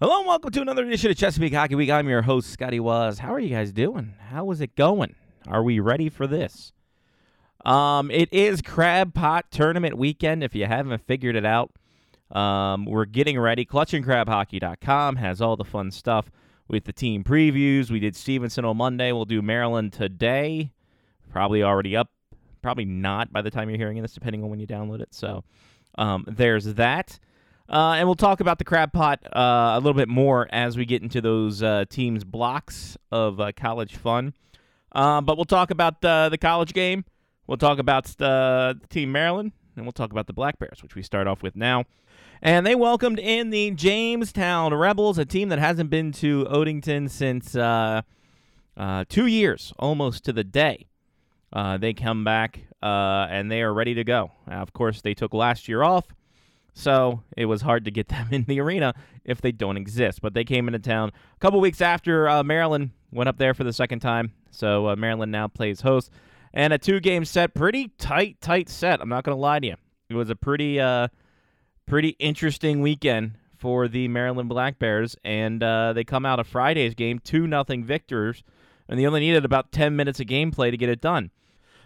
Hello and welcome to another edition of Chesapeake Hockey Week. I'm your host, Scotty Was. How are you guys doing? How is it going? Are we ready for this? Um, it is Crab Pot Tournament weekend. If you haven't figured it out, um, we're getting ready. ClutchandCrabHockey.com has all the fun stuff with the team previews. We did Stevenson on Monday. We'll do Maryland today. Probably already up. Probably not by the time you're hearing this, depending on when you download it. So um, there's that. Uh, and we'll talk about the crab pot uh, a little bit more as we get into those uh, teams' blocks of uh, college fun. Uh, but we'll talk about the college game. We'll talk about the team Maryland, and we'll talk about the Black Bears, which we start off with now. And they welcomed in the Jamestown Rebels, a team that hasn't been to Odenton since uh, two years, almost to the day. they come back and they are ready to go. of course, they took last year off. So it was hard to get them in the arena if they don't exist. But they came into town a couple weeks after uh, Maryland went up there for the second time. So uh, Maryland now plays host. And a two game set, pretty tight, tight set. I'm not going to lie to you. It was a pretty, uh, pretty interesting weekend for the Maryland Black Bears. And uh, they come out of Friday's game, 2 nothing victors. And they only needed about 10 minutes of gameplay to get it done.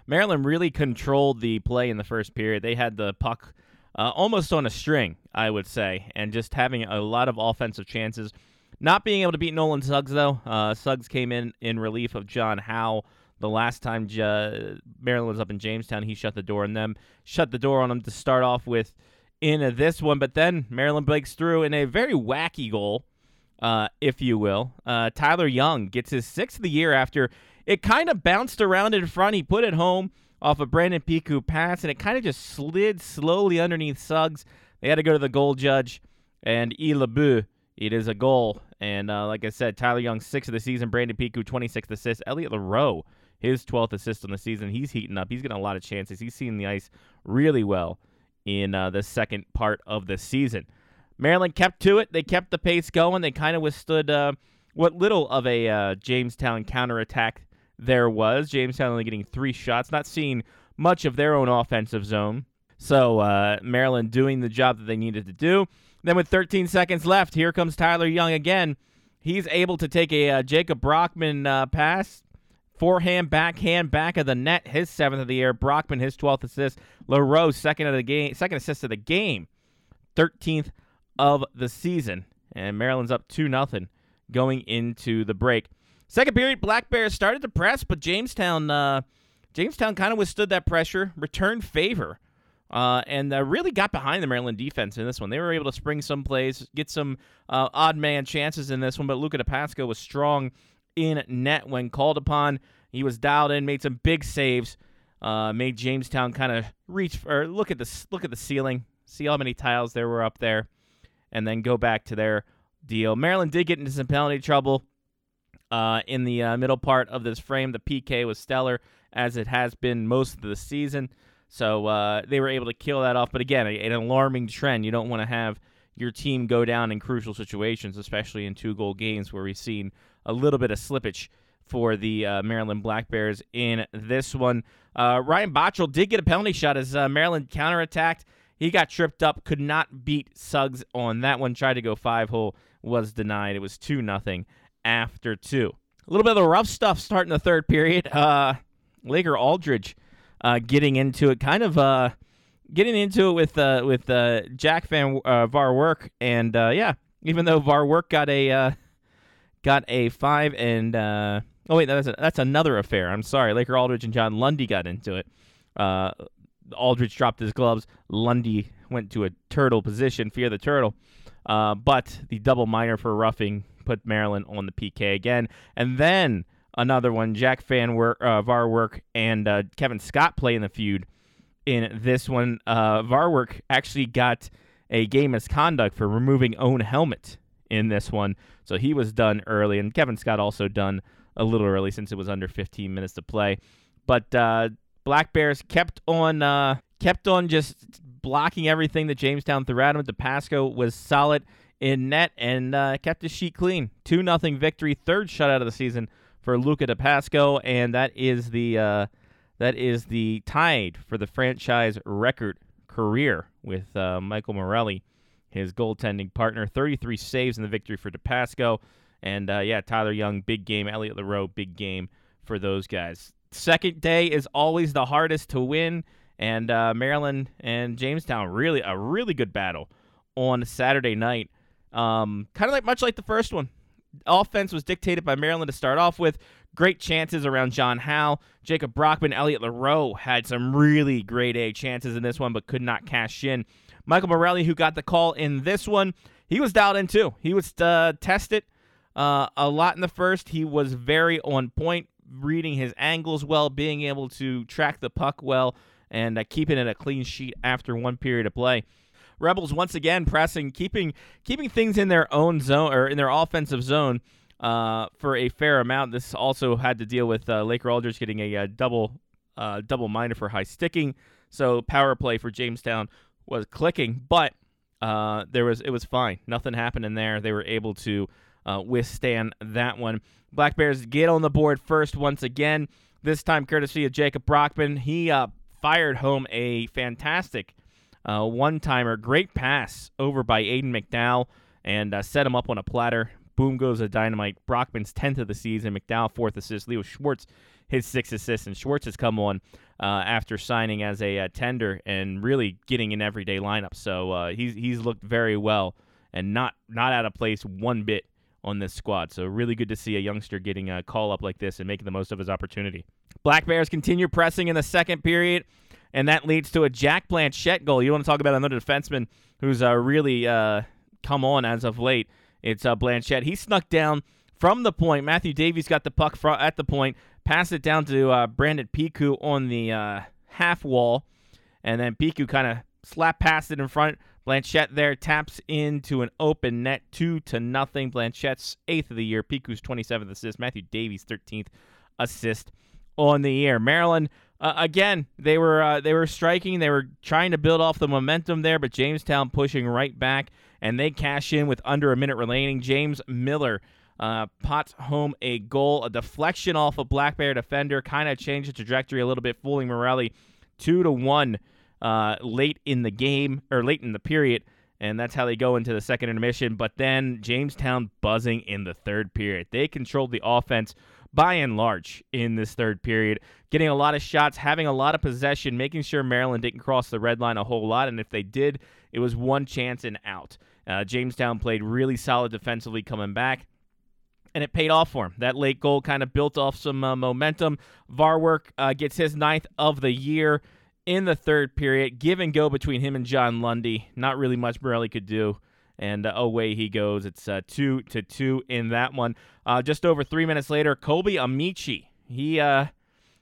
Maryland really controlled the play in the first period. They had the puck uh, almost on a string, I would say, and just having a lot of offensive chances. Not being able to beat Nolan Suggs, though. Uh, Suggs came in in relief of John Howe the last time J- Maryland was up in Jamestown. He shut the door on them, shut the door on them to start off with in this one. But then Maryland breaks through in a very wacky goal, uh, if you will. Uh, Tyler Young gets his sixth of the year after it kind of bounced around in front. He put it home off a Brandon Piku pass, and it kind of just slid slowly underneath Suggs. They had to go to the goal judge, and Ilabu, it is a goal. And uh, like I said, Tyler Young, six of the season. Brandon Piku, 26th assist. Elliot Laroe, his 12th assist on the season. He's heating up. He's getting a lot of chances. He's seeing the ice really well in uh, the second part of the season. Maryland kept to it. They kept the pace going. They kind of withstood uh, what little of a uh, Jamestown counterattack there was. Jamestown only getting three shots, not seeing much of their own offensive zone. So uh, Maryland doing the job that they needed to do. Then with 13 seconds left, here comes Tyler Young again. He's able to take a uh, Jacob Brockman uh, pass, forehand, backhand, back of the net. His seventh of the year. Brockman his 12th assist. LaRoe second of the game, second assist of the game, 13th of the season. And Maryland's up two nothing going into the break. Second period, Black Bears started to press, but Jamestown, uh, Jamestown kind of withstood that pressure, returned favor, uh, and uh, really got behind the Maryland defense in this one. They were able to spring some plays, get some uh, odd man chances in this one, but Luca DePasco was strong in net when called upon. He was dialed in, made some big saves, uh, made Jamestown kind of reach or look at the look at the ceiling, see how many tiles there were up there, and then go back to their deal. Maryland did get into some penalty trouble uh, in the uh, middle part of this frame. The PK was stellar, as it has been most of the season. So uh, they were able to kill that off. But again, an alarming trend. You don't want to have your team go down in crucial situations, especially in two goal games where we've seen a little bit of slippage for the uh, Maryland Black Bears in this one. Uh, Ryan Bottrill did get a penalty shot as uh, Maryland counterattacked. He got tripped up, could not beat Suggs on that one. Tried to go five hole, was denied. It was 2 nothing after two. A little bit of the rough stuff starting the third period. Uh, Laker Aldridge uh, getting into it, kind of uh, getting into it with uh, with uh, Jack Van uh, Varwerk, and uh, yeah, even though Varwerk got a uh, got a five and uh, oh wait, that's a, that's another affair. I'm sorry, Laker Aldridge and John Lundy got into it. Uh, Aldridge dropped his gloves. Lundy went to a turtle position, fear the turtle. Uh, but the double minor for roughing put Maryland on the PK again. And then another one, Jack Van uh, Varwerk and uh, Kevin Scott play in the feud. In this one, uh, Varwerk actually got a game misconduct for removing own helmet in this one. So he was done early, and Kevin Scott also done a little early since it was under 15 minutes to play. But uh, Black Bears kept on uh, kept on just blocking everything that Jamestown threw at him. DePasco was solid in net and uh, kept his sheet clean. 2 nothing victory, third shutout of the season for Luca DePasco, and that is the uh, that is the tied for the franchise record career with uh, Michael Morelli his goaltending partner. 33 saves in the victory for DePasco. And uh, yeah, Tyler Young, big game. Elliot Leroux, big game for those guys. Second day is always the hardest to win. And uh, Maryland and Jamestown, really a really good battle on Saturday night. Um, kind of like much like the first one. Offense was dictated by Maryland to start off with. Great chances around John Howe. Jacob Brockman, Elliot Leroux had some really great A chances in this one, but could not cash in. Michael Morelli, who got the call in this one, he was dialed in too. He was uh, tested uh, a lot in the first. He was very on point, reading his angles well, being able to track the puck well, and uh, keeping it a clean sheet after one period of play. Rebels once again pressing, keeping keeping things in their own zone or in their offensive zone uh, for a fair amount. This also had to deal with uh, Laker Aldridge getting a, a uh, double uh, double minor for high sticking. So power play for Jamestown was clicking, but uh, there was it was fine. Nothing happened in there. They were able to uh, withstand that one. Black Bears get on the board first once again. This time, courtesy of Jacob Brockman. He fired home a fantastic uh, one timer, great pass over by Aiden McDowell and uh, set him up on a platter. Boom goes a dynamite. Brockman's 10th of the season. McDowell, fourth assist. Leo Schwartz, his sixth assist. And Schwartz has come on uh, after signing as a uh, tender and really getting an everyday lineup. So uh, he's, he's looked very well and not, not out of place one bit on this squad. So really good to see a youngster getting a call up like this and making the most of his opportunity. Black Bears continue pressing in the second period and that leads to a Jack Blanchette goal. You want to talk about another defenseman who's uh, really uh, come on as of late? It's uh, Blanchette. He snuck down from the point. Matthew Davies got the puck at the point, passed it down to uh, Brandon Piku on the uh, half wall, and then Piku kind of slap past it in front. Blanchette there taps into an open net, two to nothing. Blanchette's eighth of the year. Piku's 27th assist. Matthew Davies 13th assist on the year. Maryland uh, again, they were uh, they were striking. They were trying to build off the momentum there, but Jamestown pushing right back, and they cash in with under a minute remaining. James Miller uh, pots home a goal, a deflection off a Black Bear defender, kind of changed the trajectory a little bit, fooling Morelli two to one uh, late in the game or late in the period. And that's how they go into the second intermission. But then Jamestown buzzing in the third period. They controlled the offense by and large in this third period, getting a lot of shots, having a lot of possession, making sure Maryland didn't cross the red line a whole lot. And if they did, it was one chance and out. Uh, Jamestown played really solid defensively coming back. And it paid off for him. That late goal kind of built off some uh, momentum. Varwerk uh, gets his ninth of the year in the third period. Give and go between him and John Lundy. Not really much Morelli could do and uh, away he goes. It's uh, two to two in that one. Uh, just over three minutes later, Kobe Amici he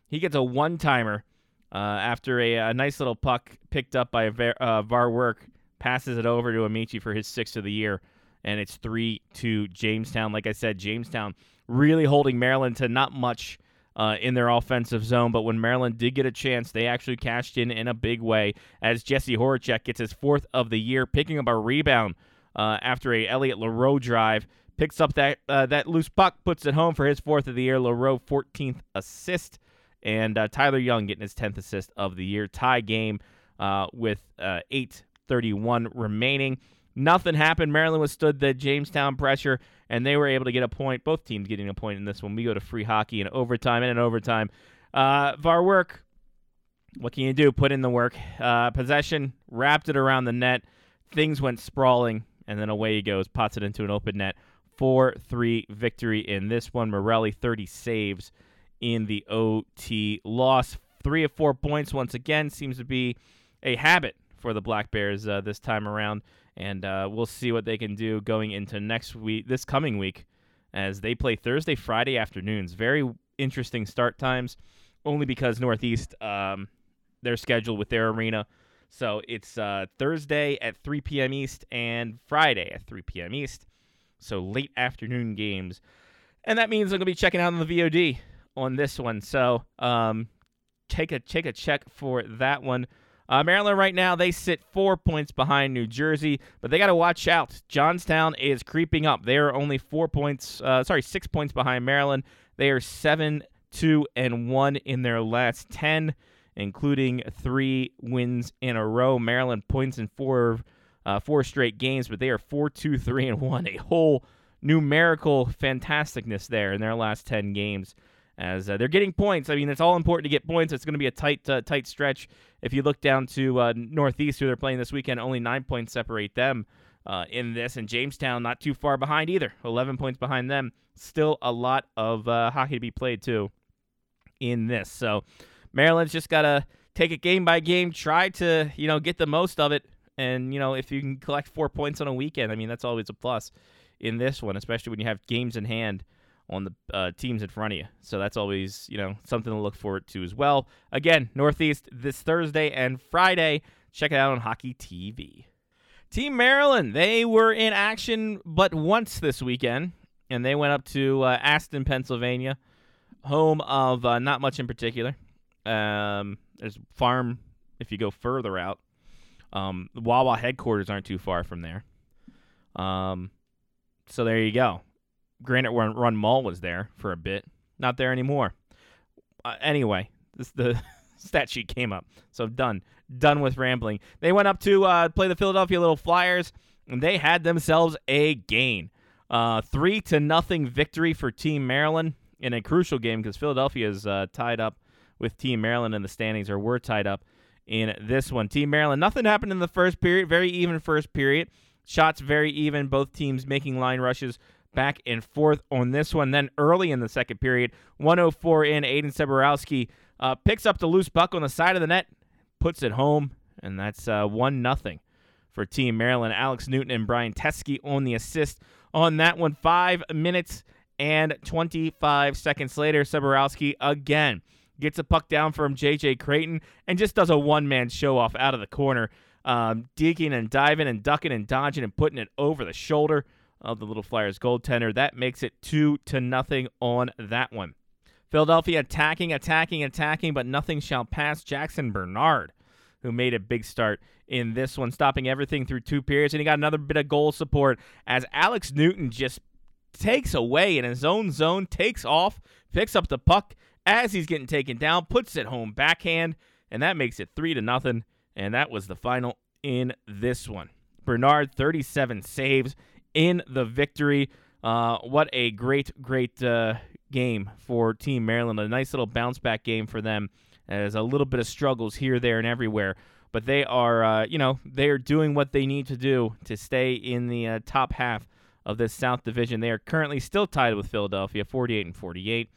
he gets a one timer after a, a, nice little puck picked up by Var, Varwerk passes it over to Amici for his sixth of the year, and it's three to Jamestown. Like I said, Jamestown really holding Maryland to not much. Uh, in their offensive zone. But when Maryland did get a chance, they actually cashed in in a big way as Jesse Horacek gets his fourth of the year, picking up a rebound uh, after a Elliot Leroux drive. Picks up that uh, that loose puck, puts it home for his fourth of the year. Leroux 14th assist, and uh, Tyler Young getting his 10th assist of the year. Tie game uh, with uh, 8:31 remaining. Nothing happened. Maryland withstood the Jamestown pressure, and they were able to get a point. Both teams getting a point in this one. We go to free hockey in overtime and in overtime. Uh, work. what can you do? Put in the work. Uh, possession, wrapped it around the net. Things went sprawling and then away he goes, pots it into an open net. 4 3 victory in this one. Morelli 30 saves in the OT loss. Three of four points once again seems to be a habit for the Black Bears uh, this time around, and uh, we'll see what they can do going into next week, this coming week, as they play Thursday, Friday afternoons. Very interesting start times, only because Northeast, um, their schedule with their arena so it's uh, Thursday at 3 p.m. East and Friday at 3 p.m. East. So late afternoon games. And that means I'm going to be checking out on the VOD on this one. So um, take a take a check for that one. Uh, Maryland right now they sit four points behind New Jersey, but they got to watch out. Johnstown is creeping up. They are only four points, uh, sorry, six points behind Maryland. They are seven, two, and one in their last ten including three wins in a row. Maryland points in four uh, four straight games, but they are four two three and 1. A whole numerical fantasticness there in their last 10 games as uh, they're getting points. I mean, it's all important to get points. It's going to be a tight, uh, tight stretch. If you look down to uh, Northeast, who they're playing this weekend, only nine points separate them uh, in this, and Jamestown not too far behind either, 11 points behind them. Still a lot of uh, hockey to be played too in this. So Maryland's just got to take it game by game, try to you know get the most of it, and you know if you can collect four points on a weekend, I mean that's always a plus in this one, especially when you have games in hand on the uh, teams in front of you. So that's always, you know, something to look forward to as well. Again, Northeast this Thursday and Friday. Check it out on Hockey TV. Team Maryland, they were in action but once this weekend, and they went up to uh, Aston, Pennsylvania, home of uh, not much in particular. Um, there's farm if you go further out. Um, Wawa headquarters aren't too far from there. Um, so there you go. Granite when Run Mall was there for a bit, not there anymore. Uh, anyway, this the stat sheet came up, so done, done with rambling. They went up to uh, play the Philadelphia Little Flyers, and they had themselves a gain, uh, three to nothing victory for Team Maryland in a crucial game because Philadelphia is uh, tied up with Team Maryland in the standings, or were tied up in this one. Team Maryland, nothing happened in the first period, very even first period. Shots very even, both teams making line rushes back and forth on this one. Then early in the second period, 104 in, Aiden Seborowski uh, picks up the loose puck on the side of the net, puts it home, and that's uh, 1 nothing for Team Maryland. Alex Newton and Brian Teske on the assist on that one. Five minutes and 25 seconds later, Seborowski again gets a puck down from J.J. Creighton and just does a one man show off out of the corner, um, digging and diving and ducking and dodging and putting it over the shoulder of the Little Flyers goaltender. That makes it two to nothing on that one. Philadelphia attacking, attacking, attacking, but nothing shall pass. Jackson Bernard, who made a big start in this one, stopping everything through two periods, and he got another bit of goal support as Alex Newton just takes away in his own zone, takes off, picks up the puck as he's getting taken down, puts it home backhand, and that makes it three to nothing. And that was the final in this one. Bernard, 37 saves in the victory. Uh, what a great, great uh, game for Team Maryland. A nice little bounce back game for them. As a little bit of struggles here, there, and everywhere, but they are, uh, you know, they are doing what they need to do to stay in the uh, top half of this South Division. They are currently still tied with Philadelphia, 48 and 48.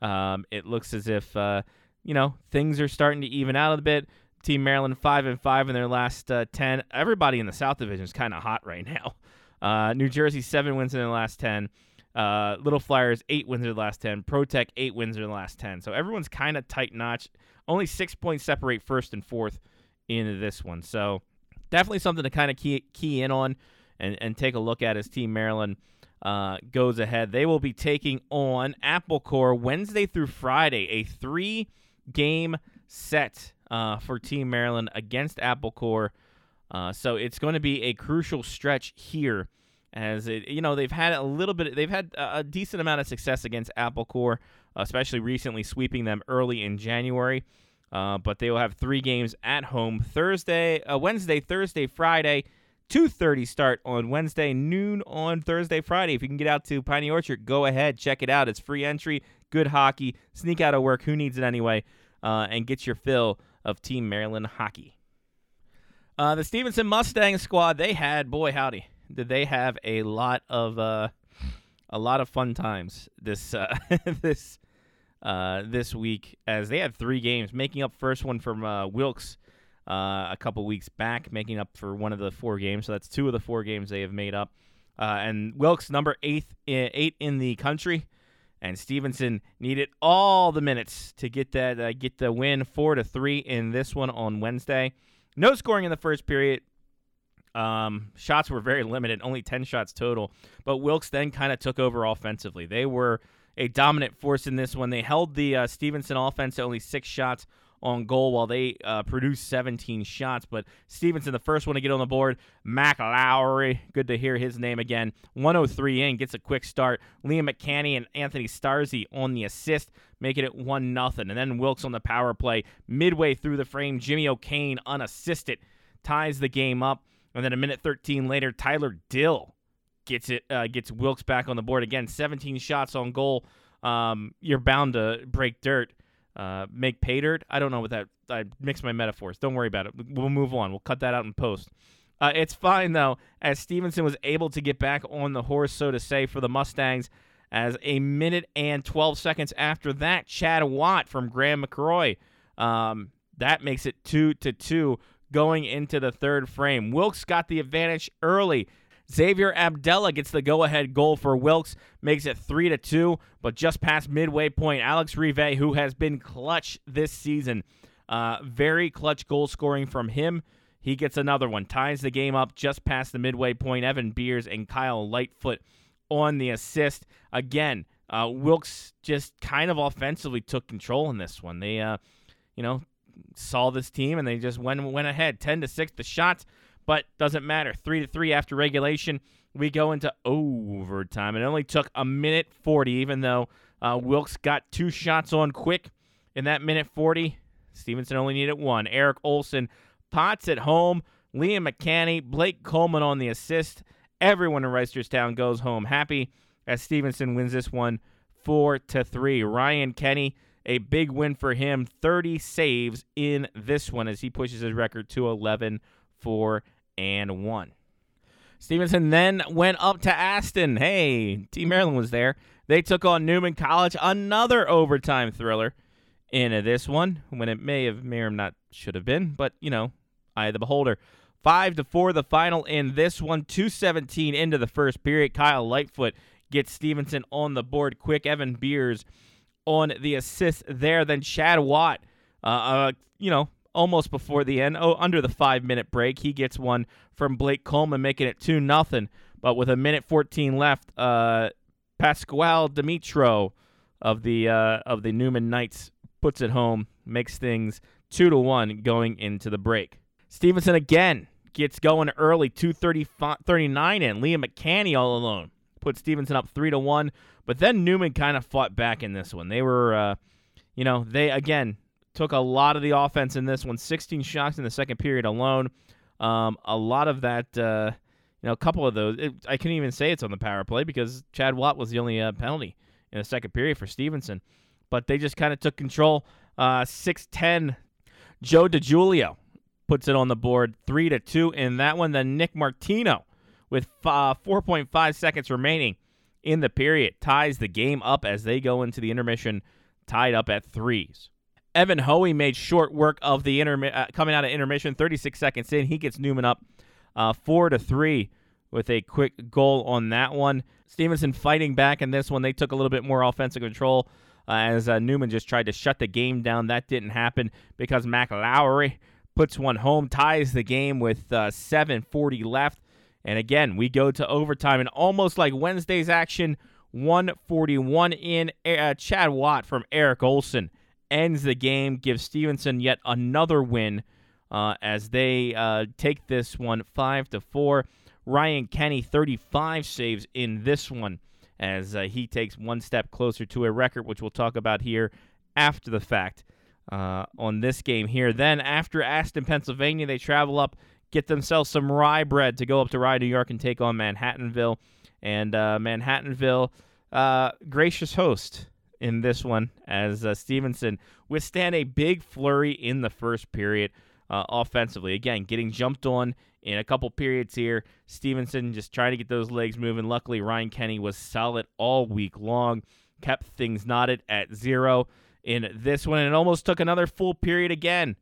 Um, it looks as if, uh, you know, things are starting to even out a bit. Team Maryland five and five in their last uh, ten. Everybody in the South Division is kind of hot right now. Uh, New Jersey seven wins in the last ten. Uh, Little Flyers eight wins in the last ten. ProTech eight wins in the last ten. So everyone's kind of tight notch. Only six points separate first and fourth in this one. So definitely something to kind of key key in on and and take a look at as Team Maryland uh, goes ahead. They will be taking on Apple Core Wednesday through Friday, a three game set uh, for Team Maryland against Apple Core. Uh, so it's going to be a crucial stretch here, as it you know they've had a little bit, they've had a decent amount of success against Apple Core, especially recently sweeping them early in January. Uh, but they will have three games at home Thursday, uh, Wednesday, Thursday, Friday. 2:30 start on Wednesday, noon on Thursday, Friday. If you can get out to Piney Orchard, go ahead, check it out. It's free entry, good hockey. Sneak out of work, who needs it anyway? Uh, and get your fill of Team Maryland hockey. Uh, the Stevenson Mustang squad, they had boy howdy, did they have a lot of uh, a lot of fun times this uh, this uh, this week as they had three games, making up first one from uh, Wilkes uh, a couple weeks back, making up for one of the four games. So that's two of the four games they have made up. Uh, and Wilkes number eighth, eight in the country, and Stevenson needed all the minutes to get that uh, get the win four to three in this one on Wednesday. No scoring in the first period. Um, shots were very limited, only 10 shots total. But Wilkes then kind of took over offensively. They were a dominant force in this one. They held the uh, Stevenson offense to only six shots on goal while they uh, produced 17 shots. But Stevenson, the first one to get on the board, Mac Lowry, good to hear his name again. 103 in, gets a quick start. Liam McCanny and Anthony Starzy on the assist, making it 1 nothing. And then Wilkes on the power play. Midway through the frame, Jimmy O'Kane, unassisted, ties the game up. And then a minute 13 later, Tyler Dill gets it uh, gets Wilkes back on the board again. 17 shots on goal. Um, you're bound to break dirt. Uh, make pay dirt. I don't know what that. I mix my metaphors. Don't worry about it. We'll move on. We'll cut that out in post. Uh, it's fine though, as Stevenson was able to get back on the horse, so to say, for the Mustangs. As a minute and 12 seconds after that, Chad Watt from Graham McCroy. Um, that makes it two to two going into the third frame. Wilkes got the advantage early. Xavier Abdella gets the go-ahead goal for Wilkes, makes it three to two. But just past midway point, Alex Rive, who has been clutch this season, uh, very clutch goal scoring from him. He gets another one, ties the game up just past the midway point. Evan Beers and Kyle Lightfoot on the assist. Again, uh, Wilkes just kind of offensively took control in this one. They, uh, you know, saw this team and they just went went ahead, ten to six. The shots, but doesn't matter. Three to three after regulation. We go into overtime. It only took a minute forty, even though uh, Wilkes got two shots on quick in that minute forty. Stevenson only needed one. Eric Olson Potts at home. Liam McCanny, Blake Coleman on the assist. Everyone in Reisterstown goes home happy as Stevenson wins this one four to three. Ryan Kenny, a big win for him. 30 saves in this one as he pushes his record to 11, 4, and 1. Stevenson then went up to Aston. Hey, Team Maryland was there. They took on Neumann College, another overtime thriller in this one, when it may have, may or not should have been, but you know, eye of the beholder. Five to four, the final in this one. Two seventeen into the first period. Kyle Lightfoot gets Stevenson on the board quick. Evan Beers on the assist there. Then Chad Watt, uh, uh, you know, almost before the end, oh, under the five minute break, he gets one from Blake Coleman, making it two nothing. But with a minute fourteen left, uh, Pasquale Dimitro of the uh, of the Neumann Knights puts it home, makes things two to one going into the break. Stevenson again gets going early, 239 in. Liam McCanny all alone put Stevenson up three to one. But then Neumann kind of fought back in this one. They were, uh, you know, they again took a lot of the offense in this one. 16 shots in the second period alone. Um, a lot of that, uh, you know, a couple of those. It, I can't even say it's on the power play because Chad Watt was the only uh, penalty in the second period for Stevenson. But they just kind of took control. Uh, 6'10, Joe DiGiulio puts it on the board, three to two in that one. Then Nick Martino, with uh, 4.5 seconds remaining in the period, ties the game up as they go into the intermission, tied up at threes. Evan Hoey made short work of the intermi- uh, coming out of intermission. 36 seconds in, he gets Neumann up uh, four to three with a quick goal on that one. Stevenson fighting back in this one. They took a little bit more offensive control uh, as uh, Neumann just tried to shut the game down. That didn't happen because Mac Lowry puts one home, ties the game with uh, 7:40 left. And again, we go to overtime, and almost like Wednesday's action, 141 in. Uh, Chad Watt from Eric Olson ends the game, gives Stevenson yet another win uh, as they uh, take this one five to four. Ryan Kenny 35 saves in this one as uh, he takes one step closer to a record, which we'll talk about here after the fact uh, on this game here. Then after Aston, Pennsylvania, they travel up, get themselves some rye bread to go up to Rye, New York, and take on Manhattanville. And uh, Manhattanville, uh, gracious host in this one, as uh, Stevenson withstand a big flurry in the first period uh, offensively. Again, getting jumped on in a couple periods here. Stevenson just trying to get those legs moving. Luckily, Ryan Kenny was solid all week long, kept things knotted at zero in this one, and it almost took another full period again.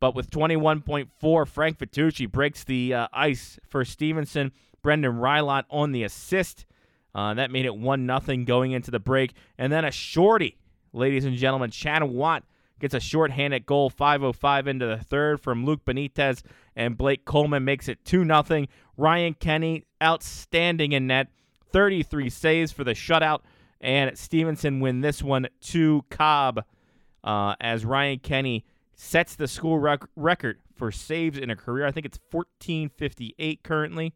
But with 21.4, Frank Vitucci breaks the uh, ice for Stevenson. Brendan Rylot on the assist. Uh, that made it 1 0 going into the break. And then a shorty, ladies and gentlemen. Chad Watt gets a shorthanded goal, 5.05 into the third from Luke Benitez, and Blake Coleman makes it 2 0. Ryan Kenny, outstanding in net, 33 saves for the shutout and Stevenson win this one to Cobb uh, as Ryan Kenny sets the school rec- record for saves in a career. I think it's 1458 currently.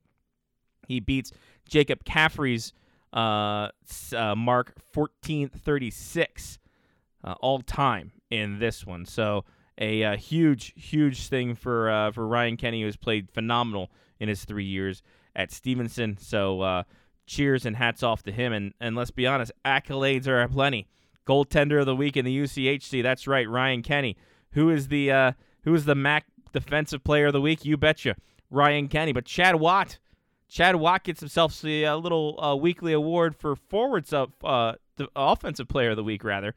He beats Jacob Caffrey's uh, uh, mark 1436 uh, all time in this one. So a, uh, huge, huge thing for uh, for Ryan Kenny, who's played phenomenal in his three years at Stevenson. So uh, cheers and hats off to him. And and let's be honest, accolades are plenty. Goaltender of the week in the UCHC. That's right, Ryan Kenny. Who is the uh, who is the MAC Defensive Player of the Week? You betcha, Ryan Kenny. But Chad Watt, Chad Watt gets himself a little uh, weekly award for forwards of uh, the Offensive Player of the Week, rather,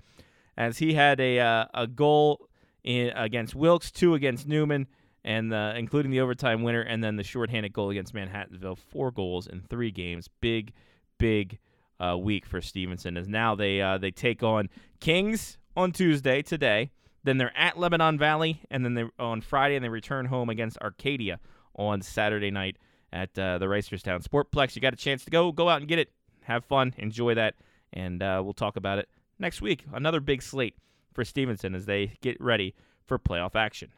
as he had a uh, a goal in, against Wilkes, two against Neumann, and including the overtime winner, and then the shorthanded goal against Manhattanville. Four goals in three games. Big, big uh, week for Stevenson. As now they uh, they take on Kings on Tuesday today. Then they're at Lebanon Valley, and then they on Friday, and they return home against Arcadia on Saturday night at uh, the Reisterstown Sportplex. You got a chance to go, go out and get it, have fun, enjoy that, and uh, we'll talk about it next week. Another big slate for Stevenson as they get ready for playoff action.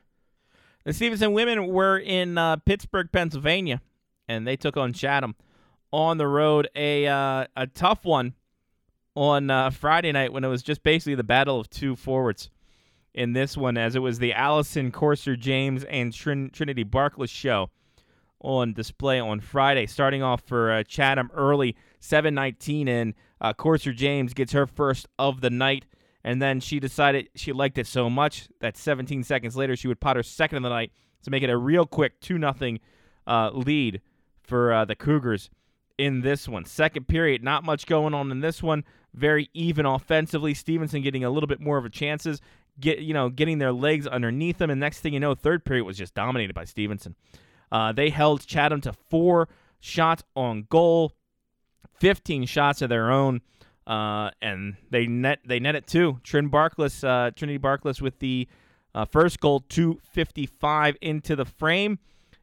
The Stevenson women were in uh, Pittsburgh, Pennsylvania, and they took on Chatham on the road. A uh, a tough one on uh, Friday night when it was just basically the battle of two forwards in this one, as it was the Allison Corser James and Trin- Trinity Barkless show on display on Friday. Starting off for uh, Chatham early, 7:19 and Uh, Corser James gets her first of the night and then she decided she liked it so much that 17 seconds later she would pot her second of the night to make it a real quick 2 nothing uh, lead for uh, the Cougars in this one. Second period, not much going on in this one. Very even offensively. Stevenson getting a little bit more of a chances, get you know getting their legs underneath them, and next thing you know, third period was just dominated by Stevenson. Uh, they held Chatham to four shots on goal, 15 shots of their own. Uh, and they net they net it too. Trin Barkless, uh, Trinity Barkless with the uh, first goal, 255 into the frame,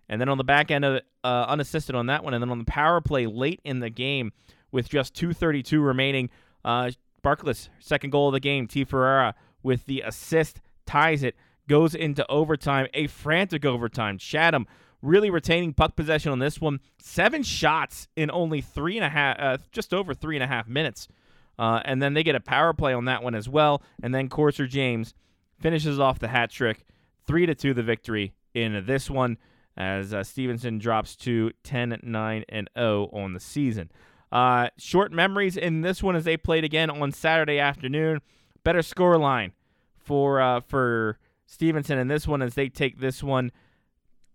and then on the back end of it, uh, unassisted on that one, and then on the power play late in the game with just 232 remaining, uh, Barkless second goal of the game. T Ferreira with the assist ties it, goes into overtime, a frantic overtime. Chatham really retaining puck possession on this one. Seven shots in only three and a half, uh, just over three and a half minutes. Uh, and then they get a power play on that one as well. And then Corser James finishes off the hat trick, three to two the victory in this one as uh, Stevenson drops to 10 9 and 0 on the season. Uh, short memories in this one as they played again on Saturday afternoon. Better score line for uh, for Stevenson in this one as they take this one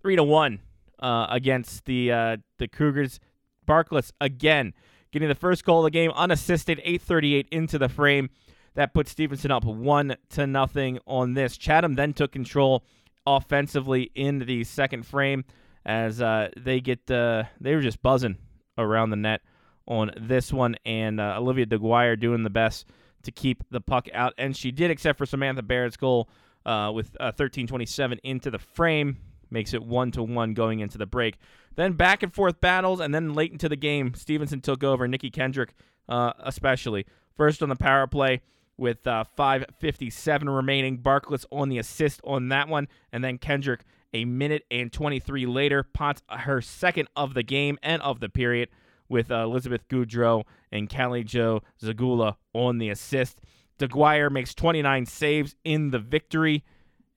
three to one uh, against the uh, the Cougars. Barkless again getting the first goal of the game unassisted, 8:38 into the frame. That put Stevenson up one to nothing on this. Chatham then took control offensively in the second frame as uh, they get uh, they were just buzzing around the net on this one, and uh, Olivia DeGuire doing the best to keep the puck out, and she did, except for Samantha Barrett's goal uh, with 13:27 uh, into the frame makes it one to one going into the break. Then back and forth battles, and then late into the game, Stevenson took over. Nikki Kendrick, uh, especially first on the power play with uh, 5:57 remaining. Barkless on the assist on that one, and then Kendrick a minute and 23 later pots her second of the game and of the period with uh, Elizabeth Goudreau and Callie Joe Zagula on the assist. DeGuire makes 29 saves in the victory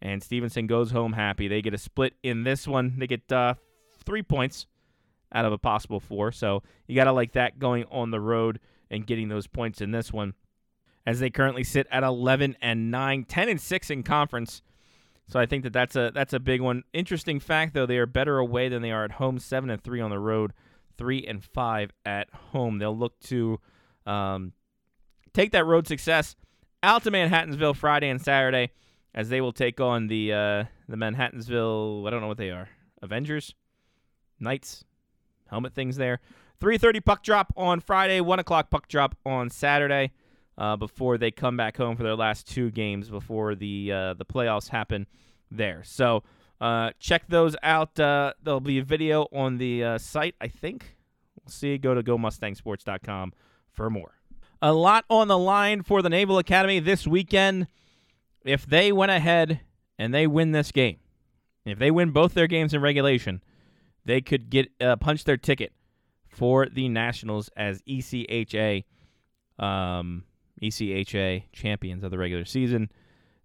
and Stevenson goes home happy. They get a split in this one. They get uh, three points out of a possible four. So you got to like that going on the road and getting those points in this one. As they currently sit at 11 and 9, 10 and 6 in conference. So I think that that's a that's a big one. Interesting fact though, they are better away than they are at home. 7 and 3 on the road, 3 and 5 at home. They'll look to um, take that road success out to Manhattanville Friday and Saturday as they will take on the uh, the Manhattanville. I don't know what they are. Avengers, Knights, helmet things there. 3:30 puck drop on Friday. One o'clock puck drop on Saturday. Uh, before they come back home for their last two games before the uh, the playoffs happen there. So uh, check those out. Uh, there'll be a video on the uh, site, I think. We'll see. Go to GoMustangSports.com for more. A lot on the line for the Naval Academy this weekend if they went ahead and they win this game, if they win both their games in regulation, they could get uh, punch their ticket for the Nationals as ECHA um, ECHA champions of the regular season.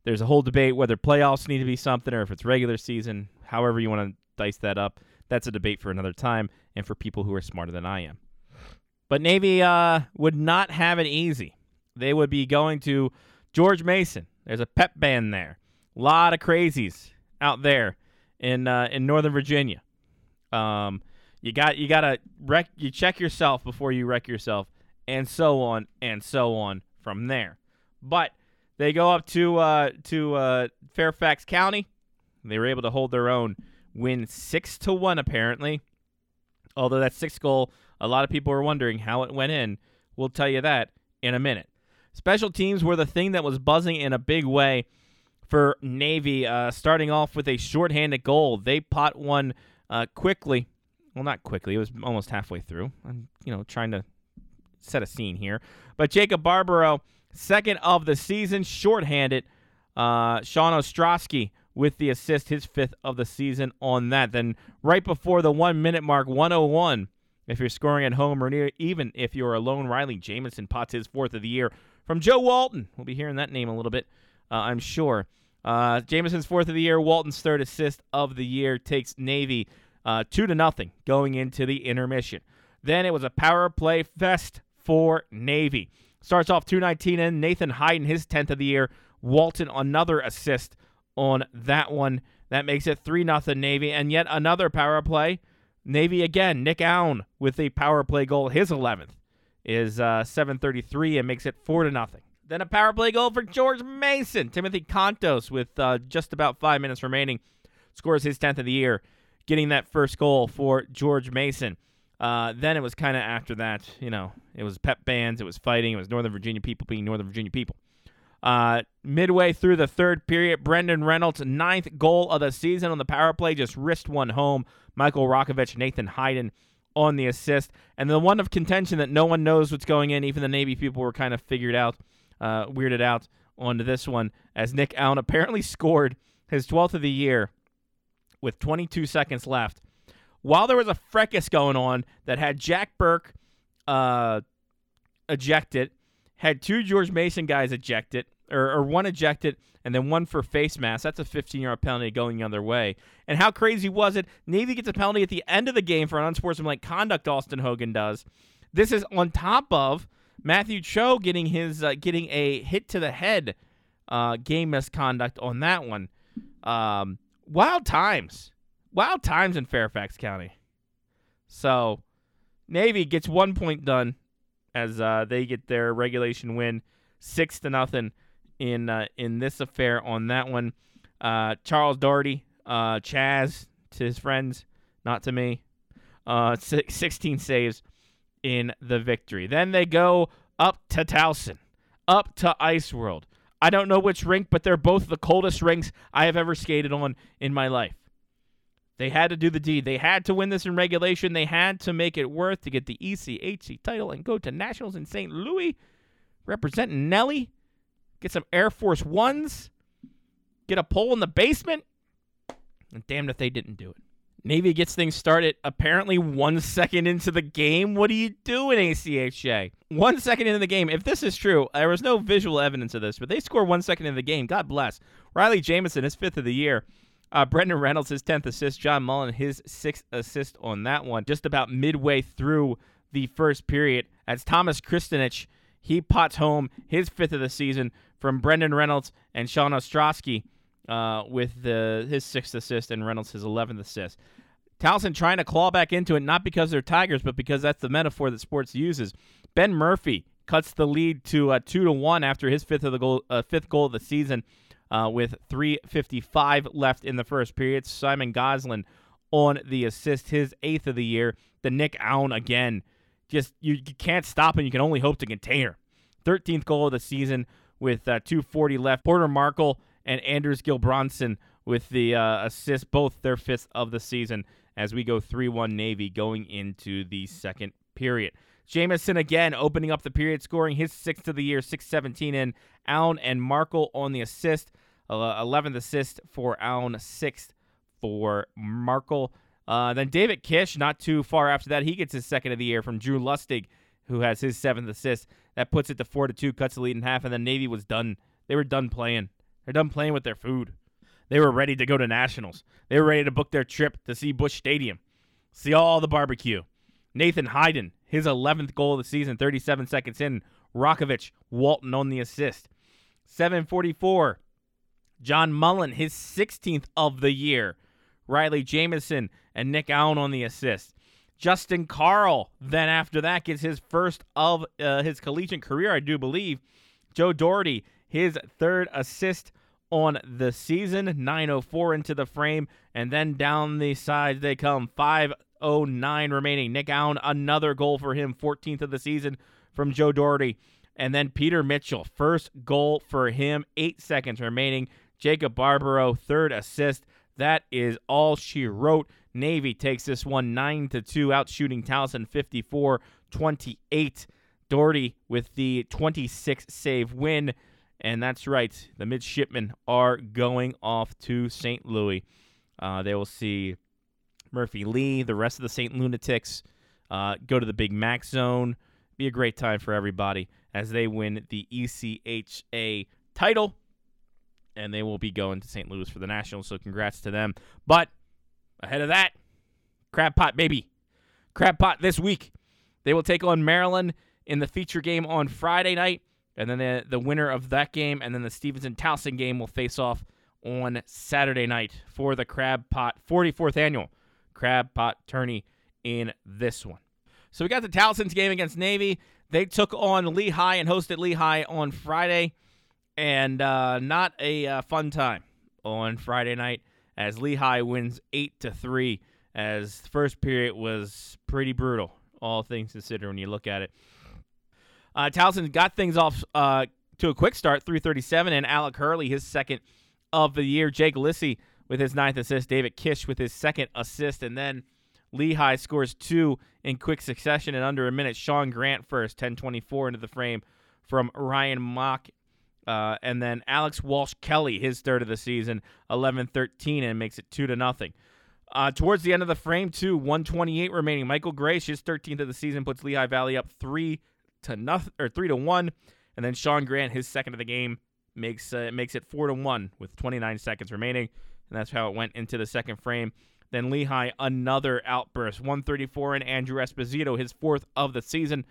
There's a whole debate whether playoffs need to be something or if it's regular season. However you want to dice that up, that's a debate for another time and for people who are smarter than I am. But Navy uh, would not have it easy. They would be going to George Mason. There's a pep band there. A lot of crazies out there in uh, in Northern Virginia. Um, you got you gotta wreck you check yourself before you wreck yourself, and so on and so on from there. But they go up to uh, to uh, Fairfax County. They were able to hold their own, win six to one apparently. Although that sixth goal, a lot of people are wondering how it went in. We'll tell you that in a minute. Special teams were the thing that was buzzing in a big way for Navy, uh, starting off with a shorthanded goal. They pot one uh, quickly. Well, not quickly. It was almost halfway through. I'm, you know, trying to set a scene here. But Jacob Barbaro, second of the season, shorthanded. Uh, Sean Ostrowski with the assist, his fifth of the season on that. Then right before the one minute mark, 101. If you're scoring at home or near, even if you're alone, Riley Jamison pots his fourth of the year from Joe Walton. We'll be hearing that name a little bit, uh, I'm sure. Uh, Jamison's fourth of the year, Walton's third assist of the year takes Navy uh, two to nothing going into the intermission. Then it was a power play fest for Navy. Starts off 219 in Nathan Hayden, his 10th of the year. Walton, another assist on that one. That makes it 3 nothing Navy. And yet another power play. Navy again. Nick Allen with a power play goal, his 11th is uh, 733 and makes it 4 to nothing. Then a power play goal for George Mason. Timothy Contos, with uh, just about five minutes remaining, scores his 10th of the year, getting that first goal for George Mason. Uh, then it was kind of after that, you know, it was pep bands, it was fighting, it was Northern Virginia people being Northern Virginia people. Uh, midway through the third period, Brendan Reynolds' ninth goal of the season on the power play, just wrist one home. Michael Rakovich, Nathan Hayden on the assist. And the one of contention that no one knows what's going in, even the Navy people were kind of figured out uh, weirded out onto this one as Nick Allen apparently scored his 12th of the year with 22 seconds left. While there was a fracas going on that had Jack Burke uh, ejected, had two George Mason guys ejected, or, or one ejected, and then one for face mask. That's a 15 yard penalty going the other way. And how crazy was it? Navy gets a penalty at the end of the game for an unsportsmanlike conduct, Austin Hogan does. This is on top of Matthew Cho getting his uh, getting a hit to the head uh, game misconduct on that one. Um, wild times, wild times in Fairfax County. So Navy gets one point done as uh, they get their regulation win, six to nothing in uh, in this affair on that one. Uh, Charles Doherty, uh, Chaz to his friends, not to me. Uh, 16 saves in the victory. Then they go up to Towson, up to Ice World. I don't know which rink, but they're both the coldest rinks I have ever skated on in my life. They had to do the deed. They had to win this in regulation. They had to make it worth to get the ECHC title and go to nationals in St. Louis, representing Nelly. Get some Air Force Ones. Get a pole in the basement. And damned if they didn't do it. Navy gets things started apparently one second into the game. What are you doing, ACHA? One second into the game. If this is true, there was no visual evidence of this, but they score one second in the game. God bless. Riley Jamison, his fifth of the year. Uh, Brendan Reynolds, his 10th assist. John Mullen, his sixth assist on that one. Just about midway through the first period, as Thomas Kristenich, he pots home his fifth of the season from Brendan Reynolds and Sean Ostrowski uh, with the, his sixth assist and Reynolds his 11th assist. Towson trying to claw back into it, not because they're Tigers, but because that's the metaphor that sports uses. Ben Murphy cuts the lead to uh, two to one after his fifth of the goal, uh, fifth goal of the season, uh, with 3:55 left in the first period. Simon Goslin on the assist, his eighth of the year. The Nick Allen again, just you, you can't stop him. you can only hope to contain her. 13th goal of the season with uh, 2:40 left. Porter Markle and Anders Gilbronson with the uh, assist, both their fifth of the season, as we go 3 1 Navy going into the second period. Jamison again opening up the period, scoring his sixth of the year, 617 in. Allen and Markle on the assist, uh, 11th assist for Allen, 6th for Markle. Uh, then David Kish, not too far after that, he gets his second of the year from Drew Lustig, who has his seventh assist. That puts it to four to two, cuts the lead in half, and then Navy was done. They were done playing. They're done playing with their food. They were ready to go to nationals. They were ready to book their trip to see Busch Stadium. See all the barbecue. Nathan Hayden, his 11th goal of the season, 37 seconds in. Rakovic, Walton on the assist. 744. John Mullen, his 16th of the year. Riley Jamison and Nick Allen on the assist. Justin Carl, then after that, gets his first of uh, his collegiate career, I do believe. Joe Doherty, his third assist on the season, 904 into the frame, and then down the sides they come. 509 remaining. Nick Allen, another goal for him, 14th of the season from Joe Doherty. And then Peter Mitchell, first goal for him, eight seconds remaining. Jacob Barbaro, third assist. That is all she wrote. Navy takes this one 9 to 2, out shooting Towson 54 28. Doherty with the 26 save win. And that's right, the midshipmen are going off to St. Louis. Uh, they will see Murphy Lee, the rest of the St. Lunatics, uh, go to the Big Mac Zone. Be a great time for everybody as they win the ECHA title. And they will be going to St. Louis for the Nationals, so congrats to them. But ahead of that, Crab Pot, baby. Crab Pot this week. They will take on Maryland in the feature game on Friday night. And then the, the winner of that game and then the Stevenson Towson game will face off on Saturday night for the Crab Pot 44th annual Crab Pot Tourney in this one. So we got the Towson's game against Navy. They took on Lehigh and hosted Lehigh on Friday, and uh, not a uh, fun time on Friday night as Lehigh wins eight to three. As the first period was pretty brutal, all things considered when you look at it. Uh, Towson got things off uh, to a quick start, 337, and Alec Hurley, his second of the year. Jake Lissy with his ninth assist. David Kish with his second assist. And then Lehigh scores two in quick succession in under a minute. Sean Grant first, 10-24 into the frame from Ryan Mock. Uh, and then Alex Walsh Kelly, his third of the season, 11-13, and makes it 2 to nothing. Uh, towards the end of the frame, too, 128 remaining. Michael Grace, his 13th of the season, puts Lehigh Valley up 3 to nothing or 3 to 1. And then Sean Grant, his second of the game, makes uh, makes it 4 to 1 with 29 seconds remaining. And that's how it went into the second frame. Then Lehigh, another outburst. 134 and Andrew Esposito, his fourth of the season,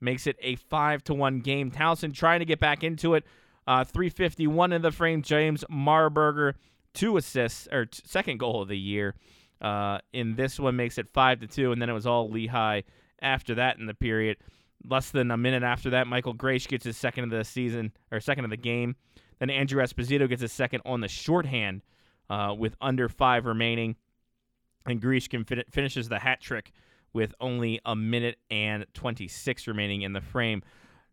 makes it a 5 to 1 game. Towson trying to get back into it. Uh, 351 in the frame. James Marburger, two assists, or t- second goal of the year. Uh, in this one makes it 5 to 2, and then it was all Lehigh after that in the period. Less than a minute after that, Michael Grace gets his second of the season, or second of the game. Then Andrew Esposito gets his second on the shorthand uh, with under five remaining. And Greece fin- finishes the hat trick with only a minute and 26 remaining in the frame.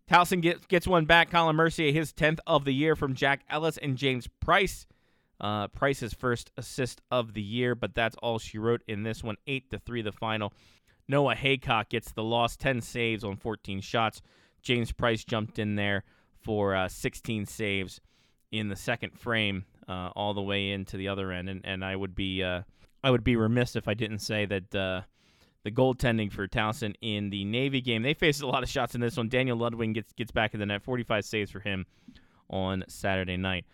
Towson gets, gets one back. Colin Mercier, his 10th of the year from Jack Ellis and James Price. Uh, Price's first assist of the year, but that's all she wrote in this one. 8 to 3 the final. Noah Haycock gets the loss, 10 saves on 14 shots. James Price jumped in there for uh, 16 saves in the second frame, uh, all the way into the other end. And, and I would be uh, I would be remiss if I didn't say that uh, the goaltending for Towson in the Navy game. They faced a lot of shots in this one. Daniel Ludwig gets gets back in the net, 45 saves for him on Saturday night.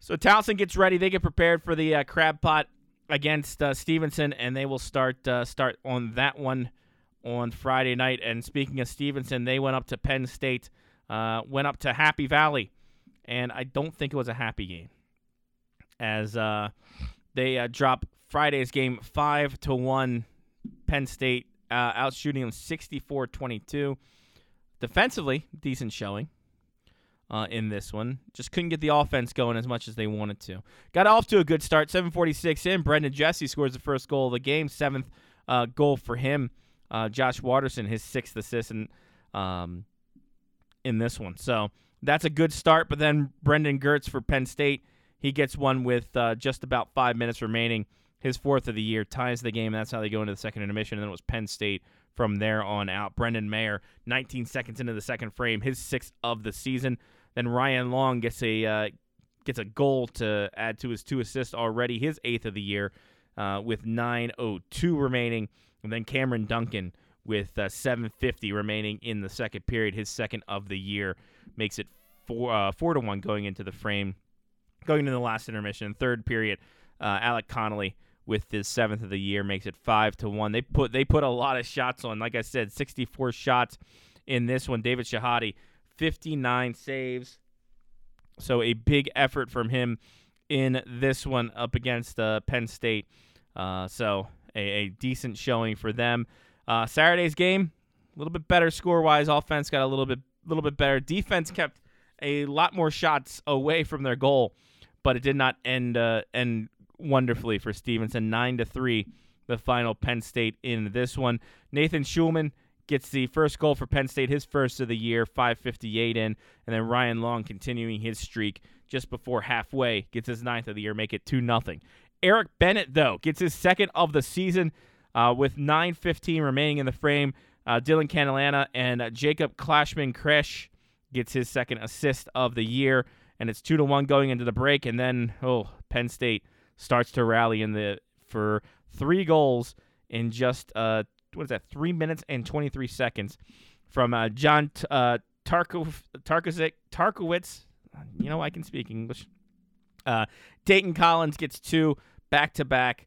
So Towson gets ready. They get prepared for the uh, crab pot against uh, Stevenson, and they will start uh, start on that one on Friday night. And speaking of Stevenson, they went up to Penn State, uh, went up to Happy Valley, and I don't think it was a happy game, as uh, they uh, drop Friday's game five to one. Penn State uh, out shooting them 64-22. Defensively, decent showing uh, in this one. Just couldn't get the offense going as much as they wanted to. Got off to a good start, 7:46 in. Brendan Jesse scores the first goal of the game, seventh uh, goal for him. Uh, Josh Watterson, his sixth assist in, um, in this one. So that's a good start. But then Brendan Gertz for Penn State, he gets one with uh, just about five minutes remaining. His fourth of the year ties the game. That's how they go into the second intermission. And then it was Penn State from there on out. Brendan Mayer, 19 seconds into the second frame, his sixth of the season. Then Ryan Long gets a uh, gets a goal to add to his two assists already, his eighth of the year, uh, with 9:02 remaining. And then Cameron Duncan with uh, 7:50 remaining in the second period, his second of the year, makes it four uh, four to one going into the frame, going into the last intermission. Third period, uh, Alec Connolly with his seventh of the year makes it five to one. They put they put a lot of shots on. Like I said, 64 shots in this one. David Shahadi, 59 saves. So a big effort from him in this one up against uh, Penn State. Uh, so a, a, decent showing for them. Uh, Saturday's game, a little bit better score wise. Offense got a little bit little bit better. Defense kept a lot more shots away from their goal, but it did not end uh, end wonderfully for Stevenson. Nine to three, the final Penn State in this one. Nathan Schulman gets the first goal for Penn State, his first of the year, 558 in, and then Ryan Long continuing his streak just before halfway, gets his ninth of the year, make it 2 nothing. Eric Bennett, though, gets his second of the season uh, with 9.15 remaining in the frame. Uh, Dylan Canalana and uh, Jacob Clashman Kresh gets his second assist of the year, and it's 2 to 1 going into the break, and then, oh, Penn State starts to rally in the for three goals in just uh, what is that? Three minutes and 23 seconds from uh, John T- uh, Tarkowitz. Tarkowitz. You know, I can speak English. Uh, Dayton Collins gets two back to back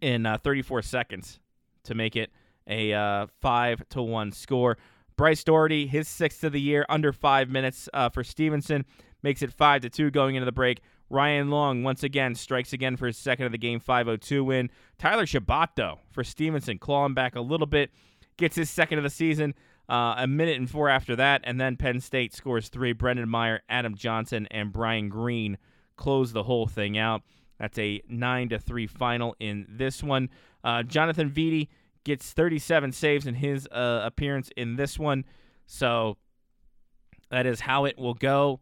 in uh, 34 seconds to make it a uh, five to one score. Bryce Doherty, his sixth of the year, under five minutes uh, for Stevenson, makes it five to two going into the break. Ryan Long once again strikes again for his second of the game 502 win. Tyler Chabot, though, for Stevenson, clawing back a little bit, gets his second of the season. Uh, a minute and four after that, and then Penn State scores three. Brendan Meyer, Adam Johnson, and Brian Green close the whole thing out. That's a nine to three final in this one. Uh, Jonathan Vitti gets 37 saves in his uh, appearance in this one, so that is how it will go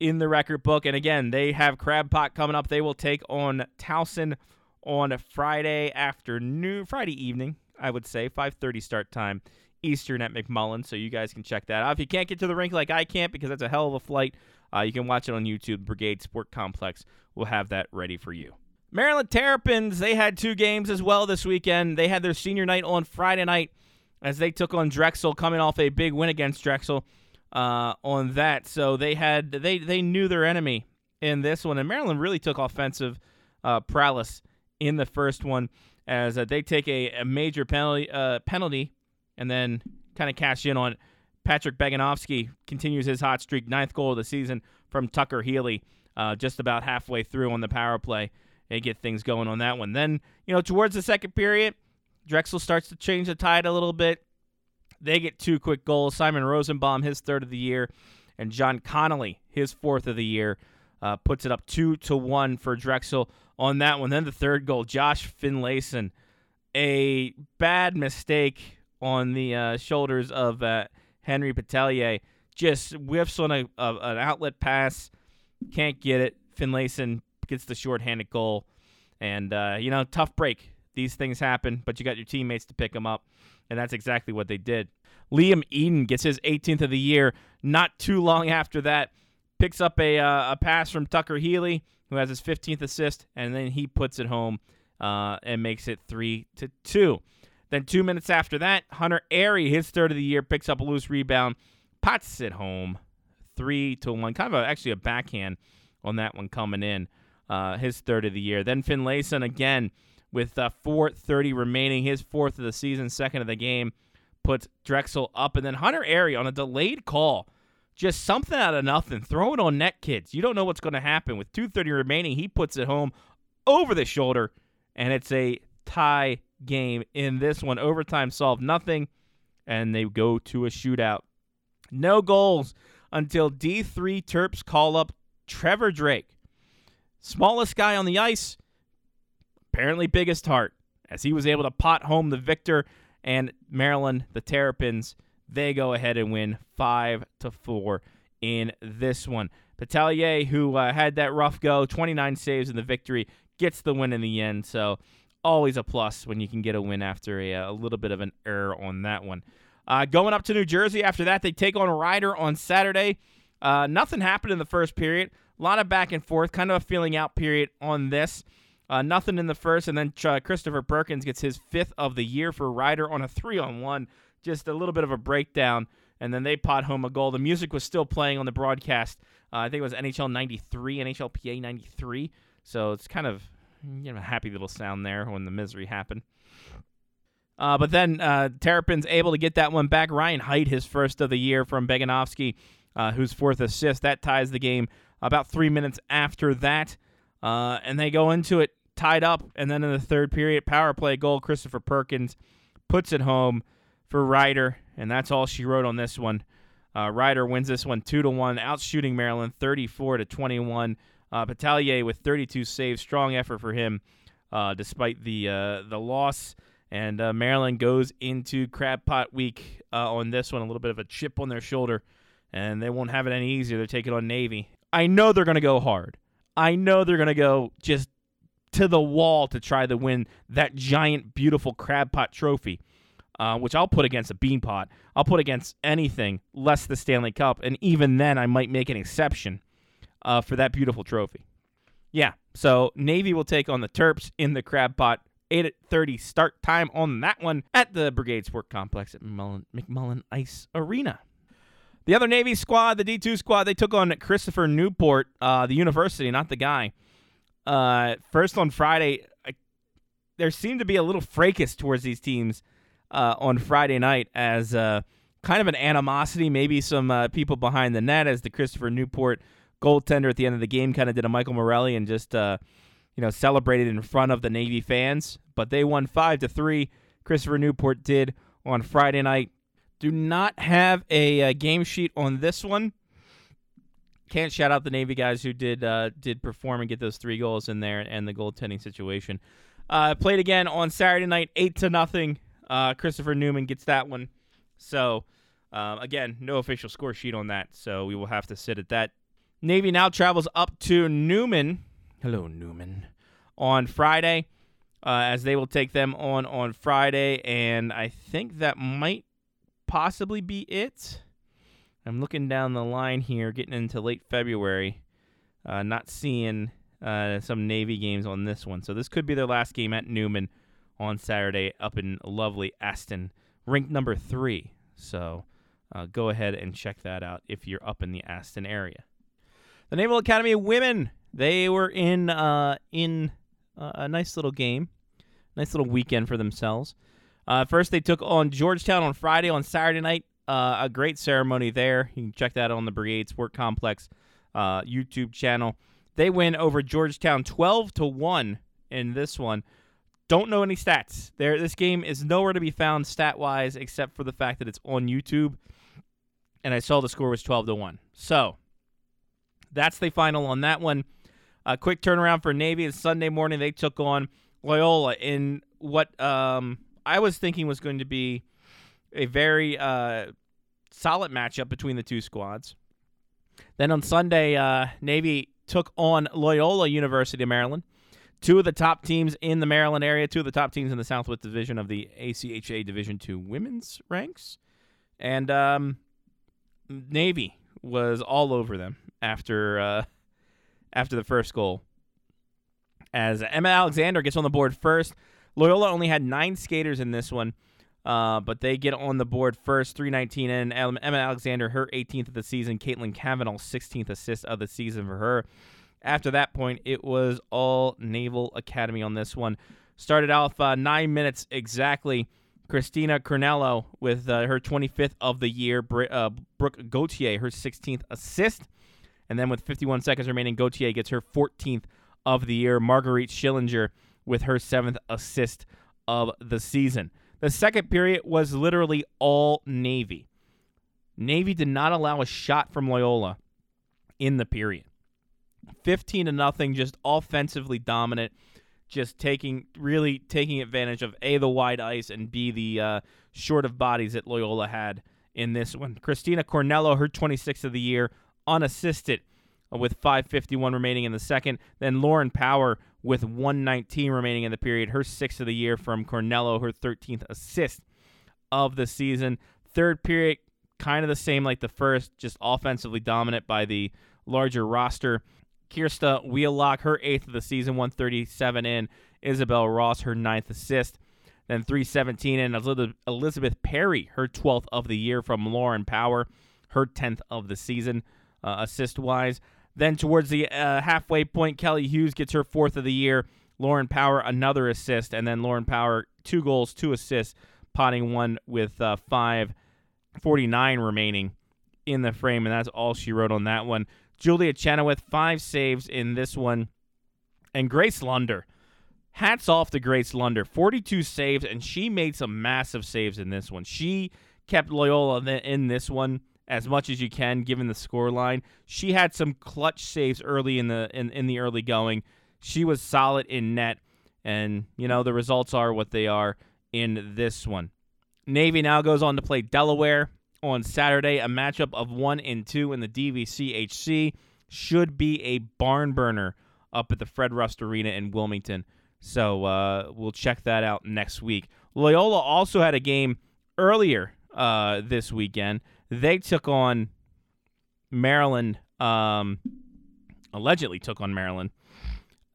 in the record book. And again, they have Crab Pot coming up. They will take on Towson on a Friday afternoon, Friday evening, I would say, 5:30 start time Eastern at McMullen. So you guys can check that out. If you can't get to the rink like I can't because that's a hell of a flight, uh, you can watch it on YouTube. Brigade Sport Complex will have that ready for you. Maryland Terrapins, they had two games as well this weekend. They had their senior night on Friday night as they took on Drexel, coming off a big win against Drexel uh, on that. So they had they they knew their enemy in this one, and Maryland really took offensive uh, prowess in the first one as uh, they take a, a major penalty uh, penalty and then kind of cash in on it. Patrick Beganovsky continues his hot streak, ninth goal of the season from Tucker Healy, uh, just about halfway through on the power play and get things going on that one. Then you know towards the second period, Drexel starts to change the tide a little bit. They get two quick goals. Simon Rosenbaum, his third of the year, and John Connolly, his fourth of the year, uh, puts it up two to one for Drexel on that one. Then the third goal, Josh Finlayson, a bad mistake on the uh, shoulders of uh, Henry Petelier, just whiffs on a, a, an outlet pass, can't get it. Finlayson gets the shorthanded goal, and uh, you know, tough break. These things happen, but you got your teammates to pick them up and that's exactly what they did. Liam Eden gets his 18th of the year. Not too long after that, picks up a uh, a pass from Tucker Healy, who has his 15th assist, and then he puts it home uh, and makes it three to two. Then two minutes after that, Hunter Airy, his third of the year, picks up a loose rebound, pots it home, three to one. Kind of a, actually a backhand on that one coming in. Uh, his third of the year. Then Finlayson again with uh, 4.30 remaining, his fourth of the season, second of the game, puts Drexel up. And then Hunter Airy on a delayed call, just something out of nothing, throw it on net kids. You don't know what's going to happen. With 2.30 remaining, he puts it home over the shoulder, and it's a tie game in this one. Overtime solved nothing, and they go to a shootout. No goals until D3 Terps call up Trevor Drake. Smallest guy on the ice, apparently biggest heart, as he was able to pot home the victor and Maryland, the Terrapins, they go ahead and win five to four in this one. Petelier, who uh, had that rough go, 29 saves in the victory, gets the win in the end. So always a plus when you can get a win after a, a little bit of an error on that one. Uh, going up to New Jersey after that, they take on Rider on Saturday. Uh, nothing happened in the first period. A lot of back and forth, kind of a feeling out period on this. Uh, nothing in the first, and then Christopher Perkins gets his fifth of the year for Rider on a three on one. Just a little bit of a breakdown, and then they pot home a goal. The music was still playing on the broadcast. Uh, I think it was NHL 93, NHLPA 93. So it's kind of You know, a happy little sound there when the misery happened. Uh, but then uh, Terrapin's able to get that one back. Ryan Height, his first of the year from Beganovsky, uh, whose fourth assist. That ties the game about three minutes after that. Uh, and they go into it tied up. And then in the third period, power play goal, Christopher Perkins puts it home for Rider. And that's all she wrote on this one. Uh, Rider wins this one 2 to 1, outshooting Maryland 34 to 21. Uh, with 32 saves. Strong effort for him uh, despite the, uh, the loss. And uh, Maryland goes into Crab Pot Week uh, on this one, a little bit of a chip on their shoulder, and they won't have it any easier. They're taking on Navy. I know they're going to go hard. I know they're going to go just to the wall to try to win that giant, beautiful Crab Pot trophy, uh, which I'll put against a bean pot. I'll put against anything less the Stanley Cup, and even then, I might make an exception uh, for that beautiful trophy. Yeah, so Navy will take on the Terps in the Crab Pot 8 at 30 start time on that one at the Brigade Sport Complex at McMullen, McMullen Ice Arena. The other Navy squad, the D2 squad, they took on Christopher Newport, uh, the university, not the guy. Uh, first on Friday, I, there seemed to be a little fracas towards these teams uh, on Friday night as uh, kind of an animosity, maybe some uh, people behind the net as the Christopher Newport goaltender at the end of the game kind of did a Michael Morelli and just uh, you know, celebrated in front of the Navy fans, but they won 5 to 3. Christopher Newport did on Friday night. Do not have a, a, uh, game sheet on this one. Can't shout out the Navy guys who did uh, did perform and get those three goals in there and the goaltending situation. Uh, played again on Saturday night, eight to nothing. Uh, Christopher Neumann gets that one. So uh, again, no official score sheet on that, so we will have to sit at that. Navy now travels up to Newman Hello, Newman. On Friday, uh, as they will take them on on Friday, and I think that might possibly be it. I'm looking down the line here, getting into late February, uh, not seeing uh, some Navy games on this one. So this could be their last game at Neumann on Saturday up in lovely Aston, ranked number three. So uh, go ahead and check that out if you're up in the Aston area. The Naval Academy women they were in uh, in uh, a nice little game, nice little weekend for themselves. Uh, first, they took on Georgetown on Friday. On Saturday night, uh, a great ceremony there. You can check that out on the Brigade Sport Complex uh, YouTube channel. They win over Georgetown 12 to one in this one. Don't know any stats. There, this game is nowhere to be found stat wise, except for the fact that it's on YouTube. And I saw the score was 12 to one. So that's the final on that one. A quick turnaround for Navy. And Sunday morning, they took on Loyola in what um, I was thinking was going to be a very uh, solid matchup between the two squads. Then on Sunday, uh, Navy took on Loyola University of Maryland, two of the top teams in the Maryland area, two of the top teams in the Southwest Division of the ACHA Division Two women's ranks, and um, Navy was all over them after uh, after the first goal. As Emma Alexander gets on the board first, Loyola only had nine skaters in this one, uh, but they get on the board first, 319 and Emma Alexander, her 18th of the season. Caitlin Cavanaugh, 16th assist of the season for her. After that point, it was all Naval Academy on this one. Started off uh, nine minutes exactly. Christina Cornello with uh, her 25th of the year. Br- uh, Brooke Gauthier, her 16th assist. And then with 51 seconds remaining, Gauthier gets her 14th of the year. Marguerite Schillinger with her seventh assist of the season. The second period was literally all Navy. Navy did not allow a shot from Loyola in the period. 15 to nothing, just offensively dominant, just taking really taking advantage of A, the wide ice, and B, the uh, short of bodies that Loyola had in this one. Christina Cornello, her 26th of the year, unassisted with 551 remaining in the second. Then Lauren Power with 119 remaining in the period. Her sixth of the year from Cornello, her 13th assist of the season. Third period, kind of the same like the first, just offensively dominant by the larger roster. Kirsta Wheelock, her eighth of the season, 137 in. Isabel Ross, her ninth assist. Then 317 in. Elizabeth Perry, her 12th of the year from Lauren Power, her 10th of the season uh, assist wise. Then towards the uh, halfway point, Kelly Hughes gets her fourth of the year Lauren Power another assist, and then Lauren Power two goals, two assists, potting one with uh, five forty nine remaining in the frame, and that's all she wrote on that one. Julia Chenoweth five saves in this one, and Grace Lunder. Hats off to Grace Lunder, 42 saves, and she made some massive saves in this one. She kept Loyola in this one as much as you can, given the score line. She had some clutch saves early in the in, in the early going. She was solid in net, and you know the results are what they are in this one. Navy now goes on to play Delaware on Saturday, a matchup of one and two in the DVCHC. Should be a barn burner up at the Fred Rust Arena in Wilmington. So uh, we'll check that out next week. Loyola also had a game earlier uh, this weekend. They took on Maryland. Um, allegedly took on Maryland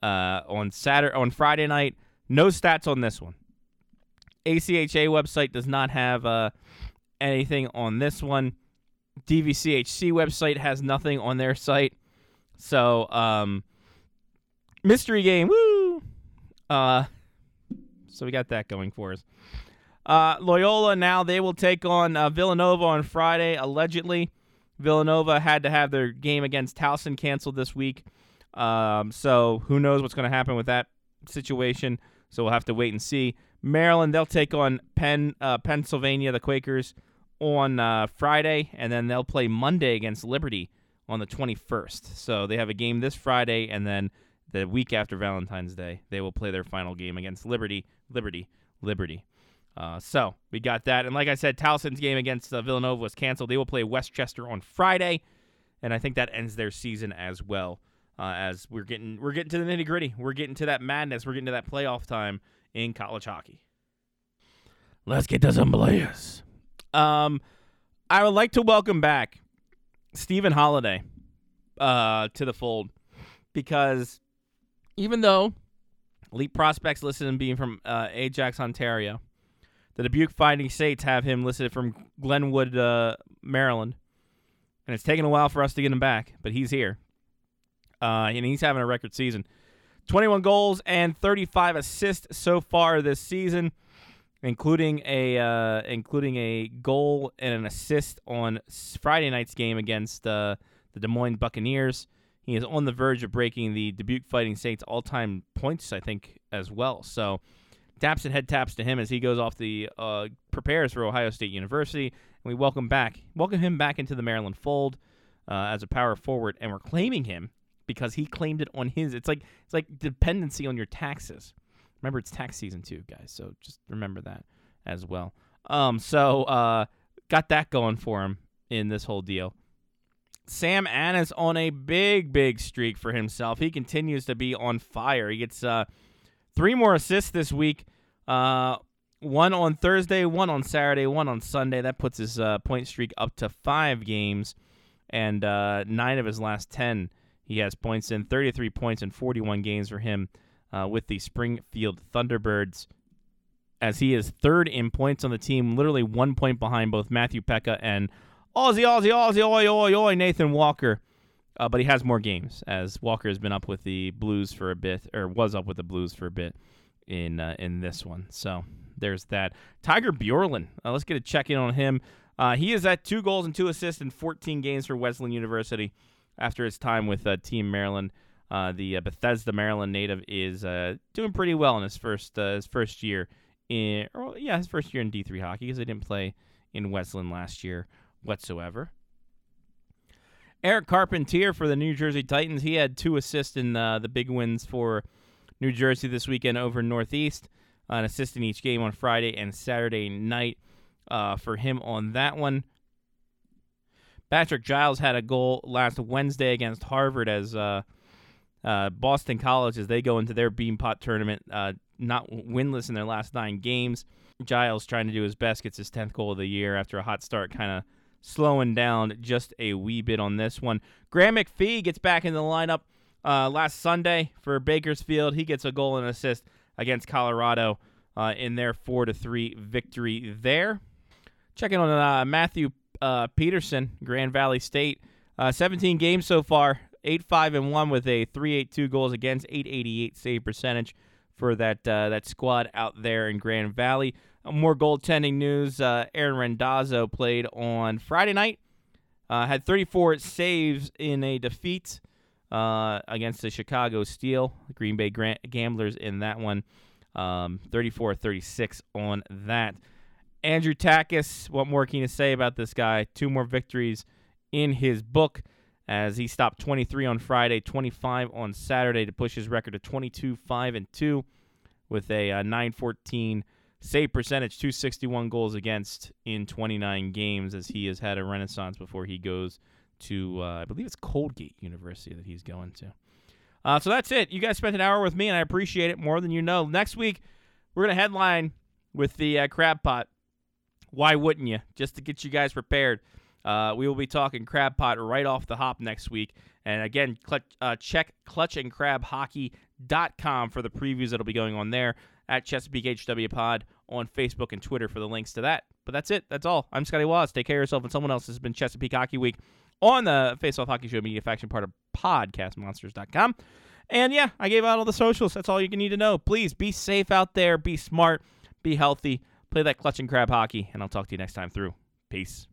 uh, on Saturday on Friday night. No stats on this one. ACHA website does not have uh, anything on this one. DVCHC website has nothing on their site. So, um, mystery game, woo! Uh, so we got that going for us. Uh, Loyola now they will take on uh, Villanova on Friday. Allegedly, Villanova had to have their game against Towson canceled this week. Um, so who knows what's going to happen with that situation? So we'll have to wait and see. Maryland they'll take on Penn uh, Pennsylvania the Quakers on uh, Friday, and then they'll play Monday against Liberty on the 21st. So they have a game this Friday, and then the week after Valentine's Day they will play their final game against Liberty. Liberty. Liberty. Uh, so we got that, and like I said, Towson's game against uh, Villanova was canceled. They will play West Chester on Friday, and I think that ends their season as well. Uh, as we're getting we're getting to the nitty gritty, we're getting to that madness, we're getting to that playoff time in college hockey. Let's get to some players. Um, I would like to welcome back Stephen Holiday uh, to the fold because even though elite prospects listed him being from uh, Ajax, Ontario, the Dubuque Fighting Saints have him listed from Glenwood, uh, Maryland, and it's taken a while for us to get him back, but he's here, uh, and he's having a record season. 21 goals and 35 assists so far this season, including a uh, including a goal and an assist on Friday night's game against uh, the Des Moines Buccaneers. He is on the verge of breaking the Dubuque Fighting Saints all-time points, I think, as well. So And head taps to him as he goes off the uh, prepares for Ohio State University, and we welcome back, welcome him back into the Maryland fold uh, as a power forward, and we're claiming him because he claimed it on his. It's like it's like dependency on your taxes. Remember, it's tax season too, guys. So just remember that as well. Um, so uh, got that going for him in this whole deal. Sam Anas on a big, big streak for himself. He continues to be on fire. He gets uh, Three more assists this week. Uh, one on Thursday, one on Saturday, one on Sunday. That puts his uh, point streak up to five games, and uh, nine of his last ten he has points in. Thirty-three points in forty-one games for him uh, with the Springfield Thunderbirds, as he is third in points on the team, literally one point behind both Matthew Peca and Aussie, Aussie, Aussie, oi, oi, oi, Nathan Walker. Uh, but he has more games as Walker has been up with the Blues for a bit, or was up with the Blues for a bit in uh, in this one. So there's that. Tiger Bjorlin. Uh, let's get a check in on him. Uh, he is at two goals and two assists in 14 games for Wesleyan University after his time with uh, Team Maryland. Uh, the Bethesda, Maryland native is doing pretty well in his first his first year in, or, yeah, his first year in D3 hockey because they didn't play in Wesleyan last year whatsoever. Eric Carpentier for the New Jersey Titans. He had two assists in uh, the big wins for New Jersey this weekend over Northeast. Uh, an assist in each game on Friday and Saturday night uh, for him on that one. Patrick Giles had a goal last Wednesday against Harvard as uh, Boston College as they go into their Beanpot tournament, not winless in their last nine games. Giles trying to do his best, gets his 10th goal of the year after a hot start, kind of slowing down just a wee bit on this one. Graham McPhee gets back in the lineup uh, last Sunday for Bakersfield. He gets a goal and assist against Colorado uh, in their four to three victory there. Checking on uh, Matthew uh, Peterson, Grand Valley State. Uh, 17 games so far, 8 5 and 1 with a 382 goals against, 888 save percentage. For that uh, that squad out there in Grand Valley. More goaltending news: uh, Aaron Randazzo played on Friday night. Uh, had 34 saves in a defeat uh, against the Chicago Steel, Green Bay Gamblers in that one. Um, 34 36 on that. Andrew Takis, what more can you say about this guy? Two more victories in his book as he stopped 23 on Friday, 25 on Saturday to push his record to 22 5 and 2 with a uh, 914 save percentage, 261 goals against in 29 games as he has had a renaissance before he goes to, uh, I believe it's Colgate University that he's going to. Uh, so that's it. You guys spent an hour with me, and I appreciate it more than you know. Next week, we're going to headline with the uh, crab pot. Why wouldn't you? Just to get you guys prepared. Uh, we will be talking crab pot right off the hop next week. And again, clutch, uh, check clutchandcrabhockey.com for the previews that'll be going on there at Chesapeake HW Pod on Facebook and Twitter for the links to that. But that's it. That's all. I'm Scotty Waz. Take care of yourself and someone else. This has been Chesapeake Hockey Week on the Face Off Hockey Show Media Faction part of PodcastMonsters.com. And yeah, I gave out all the socials. That's all you need to know. Please be safe out there. Be smart. Be healthy. Play that clutch and crab hockey. And I'll talk to you next time through. Peace.